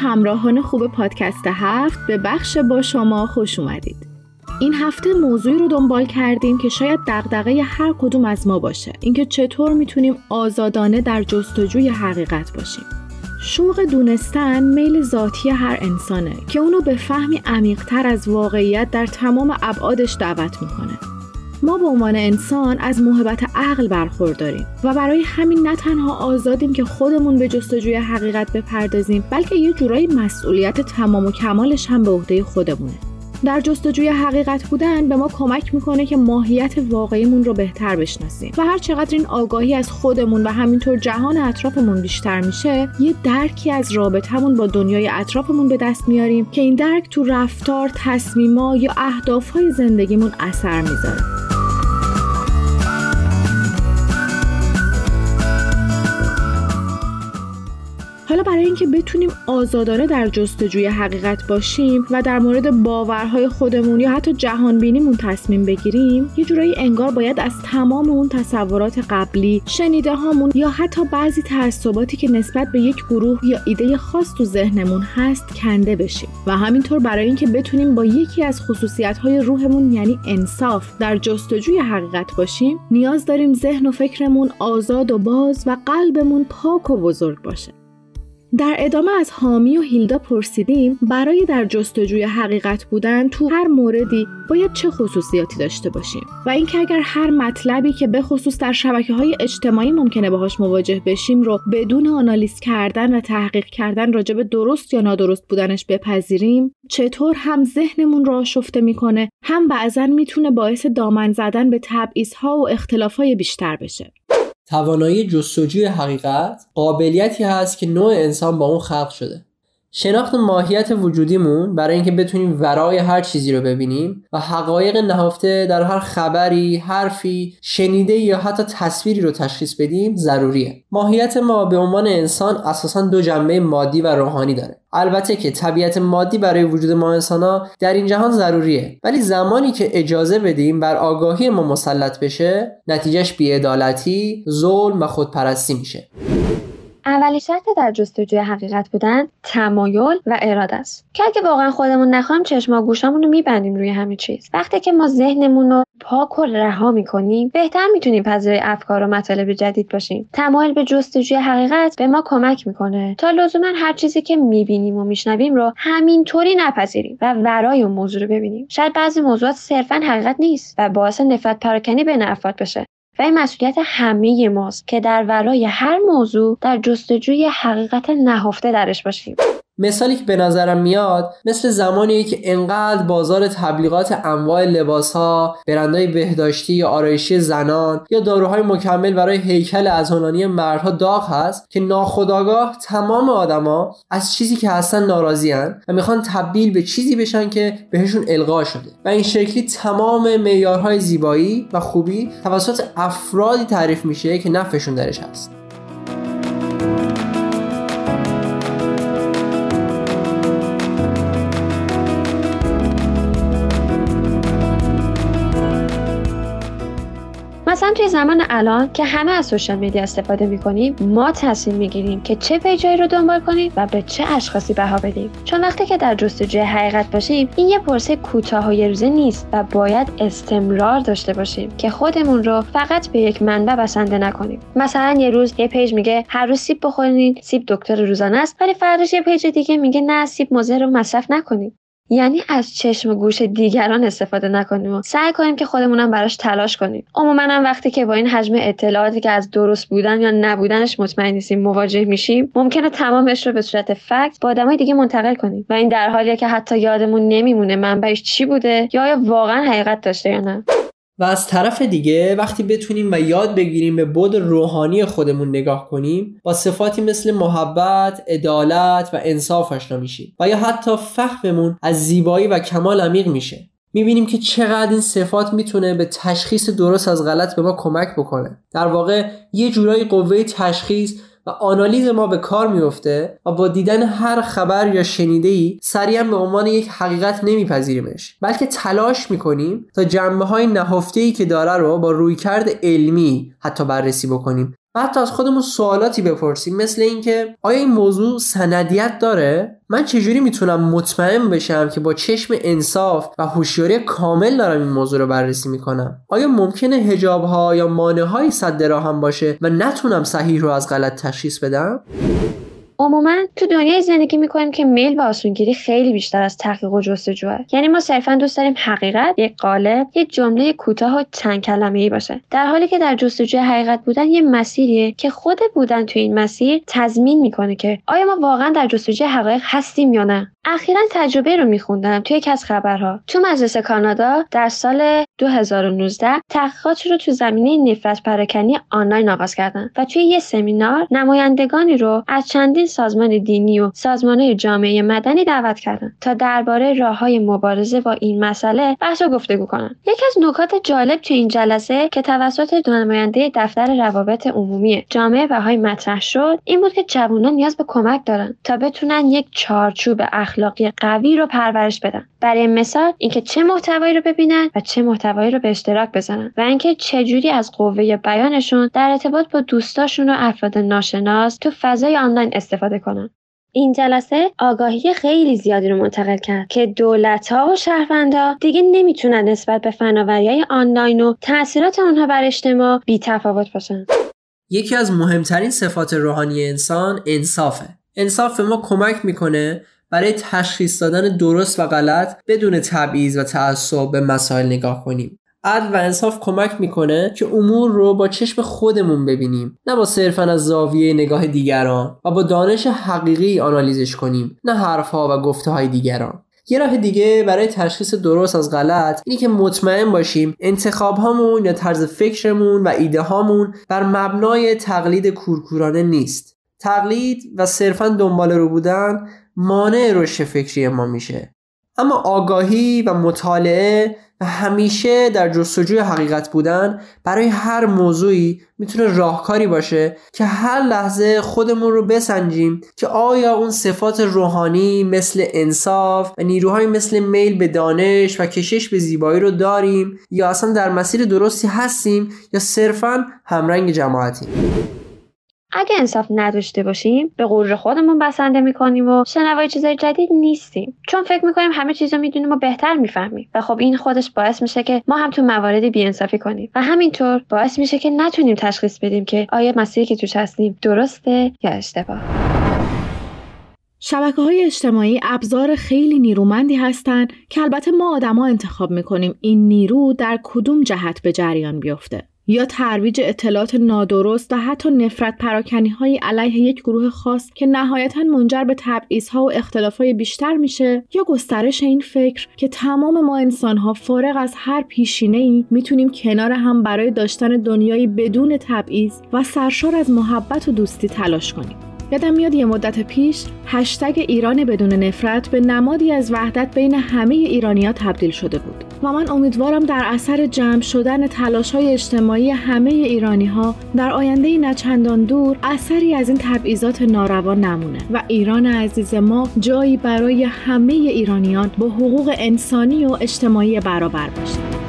همراهان خوب پادکست هفت به بخش با شما خوش اومدید. این هفته موضوعی رو دنبال کردیم که شاید دغدغه هر کدوم از ما باشه. اینکه چطور می‌تونیم آزادانه در جستجوی حقیقت باشیم. شوق دونستن میل ذاتی هر انسانه که اونو به فهمی عمیقتر از واقعیت در تمام ابعادش دعوت می‌کنه. ما به عنوان انسان از محبت عقل برخورداریم و برای همین نه تنها آزادیم که خودمون به جستجوی حقیقت بپردازیم بلکه یه جورایی مسئولیت تمام و کمالش هم به عهده خودمونه. در جستجوی حقیقت بودن به ما کمک می‌کنه که ماهیت واقعیمون رو بهتر بشناسیم و هر چقدر این آگاهی از خودمون و همینطور جهان اطرافمون بیشتر میشه یه درکی از رابطهمون با دنیای اطرافمون به دست میاریم که این درک تو رفتار تصمیما یا اهدافهای زندگیمون اثر می‌ذاره. حالا برای اینکه بتونیم آزادانه در جستجوی حقیقت باشیم و در مورد باورهای خودمون یا حتی جهان بینیمون تصمیم بگیریم یه جورایی انگار باید از تمام اون تصورات قبلی شنیده هامون یا حتی بعضی تعصباتی که نسبت به یک گروه یا ایده خاص تو ذهنمون هست کنده بشیم. و همینطور برای اینکه بتونیم با یکی از خصوصیت های روحمون یعنی انصاف در جستجوی حقیقت باشیم نیاز داریم ذهن و فکرمون آزاد و باز و قلبمون پاک و بزرگ باشه. در ادامه از حامی و هیلدا پرسیدیم برای در جستجوی حقیقت بودن تو هر موردی باید چه خصوصیاتی داشته باشیم؟ و اینکه اگر هر مطلبی که به خصوص در شبکه های اجتماعی ممکنه باهاش مواجه بشیم رو بدون آنالیز کردن و تحقیق کردن راجب درست یا نادرست بودنش بپذیریم چطور هم ذهنمون رو آشفته می‌کنه هم بعضا می‌تونه باعث دامن زدن به ها و اختلافهای بیشتر بشه. توانایی جستجوی حقیقت قابلیتی هست که نوع انسان با اون خلق شده. شناخت ماهیت وجودیمون برای اینکه بتونیم ورای هر چیزی رو ببینیم و حقایق نهفته در هر خبری، حرفی، شنیده یا حتی تصویری رو تشخیص بدیم ضروریه. ماهیت ما به عنوان انسان اساسا دو جنبه مادی و روحانی داره. البته که طبیعت مادی برای وجود ما انسان در این جهان ضروریه ولی زمانی که اجازه بدیم بر آگاهی ما مسلط بشه نتیجهش بیعدالتی، ظلم و خودپرستی میشه اولین شرط در جستجوی حقیقت بودن تمایل و اراده است. که اگه واقعا خودمون نخواهیم چشما گوشامون رو میبندیم روی همه چیز. وقتی که ما ذهنمون رو پاک و رها می‌کنیم بهتر می‌تونیم پذیرای افکار و مطالب جدید باشیم. تمایل به جستجوی حقیقت به ما کمک می‌کنه تا لزوما هر چیزی که می‌بینیم و میشنویم رو همینطوری نپذیریم و ورای اون موضوع رو ببینیم. شاید بعضی موضوعات صرفا حقیقت نیست و باعث نفرت پراکنی بین افراد بشه. و این مسئولیت همه ماست که در ورای هر موضوع در جستجوی حقیقت نهفته درش باشیم. مثالی که به نظرم میاد مثل زمانی که انقدر بازار تبلیغات انواع لباس ها برندهای بهداشتی یا آرایشی زنان یا داروهای مکمل برای هیکل ازهانانی مردها داغ هست که ناخداگاه تمام آدما از چیزی که هستن ناراضیان و می‌خوان تبدیل به چیزی بشن که بهشون القا شده. و این شکلی تمام معیارهای زیبایی و خوبی توسط افرادی تعریف میشه که نفعشون درش هست. مثلا توی زمان الان که همه از social media استفاده می‌کنیم ما تصمیم می‌گیریم که چه page ایی رو دنبال کنیم و به چه اشخاصی بها بدیم. چون وقتی که در جستجوی حقیقت باشیم این یه پروسه کوتاه و یه روزه نیست و باید استمرار داشته باشیم که خودمون رو فقط به یک منبع بسنده نکنیم. مثلا یه روز یه page میگه هر روز سیب بخورین سیب دکتر روزانه است ولی فرداش یه page دیگه میگه نه سیب مضر رو مصرف نکنید یعنی از چشم و گوش دیگران استفاده نکنیم. و سعی کنیم که خودمونم براش تلاش کنیم. عموما هم وقتی که با این حجم اطلاعاتی که از درست بودن یا نبودنش مطمئن نیستیم مواجه میشیم ممکنه تمامش رو به صورت fact به آدمای دیگه منتقل کنیم. و این در حالیه که حتی یادمون نمیمونه منبعش چی بوده یا آیا واقعا حقیقت داشته یا نه. و از طرف دیگه وقتی بتونیم و یاد بگیریم به بود روحانی خودمون نگاه کنیم با صفاتی مثل محبت، عدالت و انصاف آشنا میشیم و یا حتی فهممون از زیبایی و کمال عمیق میشه. می‌بینیم که چقدر این صفات می‌تونه به تشخیص درست از غلط به ما کمک بکنه. در واقع یه جورایی قوه تشخیص آنالیز ما به کار میفته و با دیدن هر خبر یا شنیده ای سریعا به عنوان یک حقیقت نمیپذیریمش بلکه تلاش می‌کنیم تا جنبه های نهفته ای که داره رو با رویکرد علمی حتی بررسی بکنیم. و حتی از خودمون سوالاتی بپرسیم. مثل اینکه آیا این موضوع سندیت داره؟ من چجوری می‌تونم مطمئن بشم که با چشم انصاف و هوشیاری کامل دارم این موضوع رو بررسی می‌کنم؟ آیا ممکنه هجاب ها یا مانع های صد راهم باشه و نتونم صحیح رو از غلط تشخیص بدم؟ عموما تو دنیای زندگی می‌کنیم که میل و آسونگیری خیلی بیشتر از تحقیق و جستجوه. یعنی ما صرفا دوست داریم حقیقت یک قالب یک جمله کوتاه و چند کلمه ای باشه. در حالی که در جستجوی حقیقت بودن یه مسیریه که خود بودن تو این مسیر تضمین می‌کنه که آیا ما واقعا در جستجوی حقایق هستیم یا نه. اخیرا تجربه رو میخوندم توی یکی از خبرها. تو مجلس کانادا در سال 2019 تحقیقات رو تو زمینه نفرت پراکنی آنلاین آغاز کردن و توی یه سمینار نمایندگانی رو از چندین سازمان دینی و سازمان جامعه مدنی دعوت کردن تا درباره راه های مبارزه با این مسئله بحث و گفتگو کنن. یکی از نکات جالب توی این جلسه که توسط دو نماینده دفتر روابط عمومی جامعه بهای مطرح شد این بود که جوانان نیاز به کمک دارن تا بتونن یک چارچوب اخلاقی قوی رو پرورش بدن برای مثال اینکه چه محتوایی رو ببینن و چه محتوایی رو به اشتراک بزنن و اینکه چجوری از قوه بیانشون در ارتباط با دوستاشون و افراد ناشناس تو فضای آنلاین استفاده کنن این جلسه آگاهی خیلی زیادی رو منتقل کرد که دولت ها و شهروندا دیگه نمی‌تونن نسبت به فناوری های آنلاین و تاثیرات آنها بر اجتماع بی تفاوت باشن. یکی از مهمترین صفات روحانی انسان انصافه. انصاف به ما کمک می‌کنه برای تشخیص دادن درست و غلط بدون تبعیض و تعصب به مسائل نگاه کنیم. عدل و انصاف کمک می‌کنه که امور رو با چشم خودمون ببینیم نه با صرفا از زاویه نگاه دیگران و با دانش حقیقی آنالیزش کنیم نه حرفها و گفته های دیگران. یه راه دیگه برای تشخیص درست از غلط اینی که مطمئن باشیم انتخاب هامون یا طرز فکرمون و ایده هامون بر مبنای تقلید کورکورانه نیست. تقلید و صرفا دنبال رو بودن مانع رشد فکری ما میشه. اما آگاهی و مطالعه و همیشه در جستجوی حقیقت بودن برای هر موضوعی می‌تونه راهکاری باشه که هر لحظه خودمون رو بسنجیم که آیا اون صفات روحانی مثل انصاف و نیروهای مثل میل به دانش و کشش به زیبایی رو داریم یا اصلا در مسیر درستی هستیم یا صرفا همرنگ جماعتیم. اگه انصاف نداشته باشیم به غرور خودمون بسنده می‌کنیم و شنوای چیزای جدید نیستیم. چون فکر می‌کنیم همه چیز رو می‌دونیم و بهتر می‌فهمیم. و خب این خودش باعث میشه که ما هم تو مواردی بیانصافی کنیم. و همینطور باعث میشه که نتونیم تشخیص بدیم که آیا مسیری که توش هستیم درسته یا اشتباه. شبکه های اجتماعی ابزار خیلی نیرومندی هستند که البته ما آدما انتخاب می‌کنیم این نیرو در کدوم جهت به جریان بیفته. یا ترویج اطلاعات نادرست و حتی نفرت پراکنی های علیه یک گروه خاص که نهایتا منجر به تبعیض ها و اختلاف های بیشتر میشه یا گسترش این فکر که تمام ما انسان ها فارغ از هر پیشینه ای می‌تونیم کنار هم برای داشتن دنیایی بدون تبعیض و سرشار از محبت و دوستی تلاش کنیم. یادم میاد یه مدت پیش هشتگ ایران بدون نفرت به نمادی از وحدت بین همه ایرانیا تبدیل شده بود و من امیدوارم در اثر جمع شدن تلاش های اجتماعی همه ایرانی ها در آینده نچندان دور اثری از این تبعیضات ناروا نمونه و ایران عزیز ما جایی برای همه ایرانیان با حقوق انسانی و اجتماعی برابر باشه.